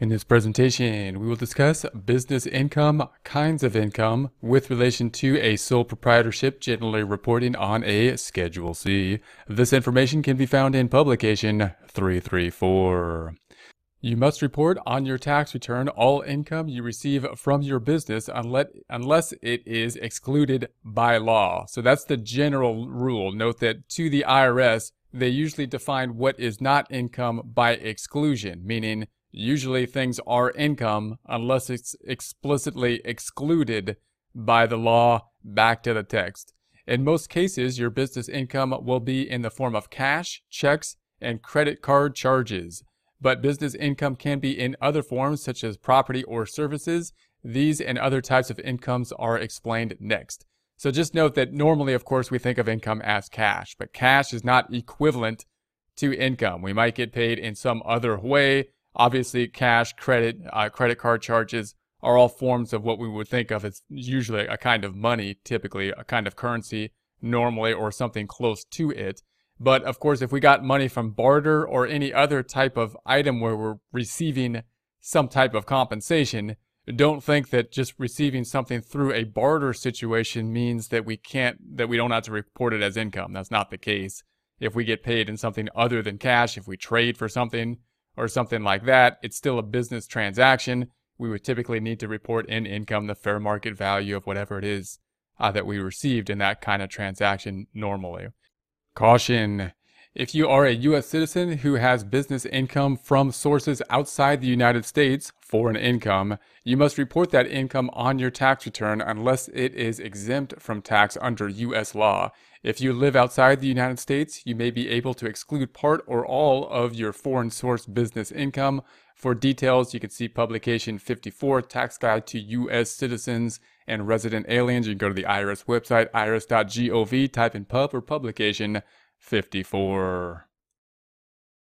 In this presentation, we will discuss business income, kinds of income, with relation to a sole proprietorship generally reporting on a Schedule C. This information can be found in Publication 334. You must report on your tax return all income you receive from your business unless, unless it is excluded by law. So that's the general rule. Note that to the IRS, they usually define what is not income by exclusion, meaning Usually things are income unless it's explicitly excluded by the law back to the text. In most cases, your business income will be in the form of cash, checks, and credit card charges. But business income can be in other forms such as property or services. These and other types of incomes are explained next. So just note that normally, of course, we think of income as cash, but cash is not equivalent to income. We might get paid in some other way Obviously, cash, credit, uh, credit card charges are all forms of what we would think of as usually a kind of money, typically a kind of currency, normally, or something close to it. But of course, if we got money from barter or any other type of item where we're receiving some type of compensation, don't think that just receiving something through a barter situation means that we can't, that we don't have to report it as income. That's not the case. If we get paid in something other than cash, if we trade for something, or something like that, it's still a business transaction. We would typically need to report in income the fair market value of whatever it is uh, that we received in that kind of transaction normally. Caution. If you are a U.S. citizen who has business income from sources outside the United States, foreign income, you must report that income on your tax return unless it is exempt from tax under U.S. law. If you live outside the United States, you may be able to exclude part or all of your foreign source business income. For details, you can see publication 54, Tax Guide to U.S. Citizens and Resident Aliens. You can go to the IRS website, irs.gov, type in pub or publication 54.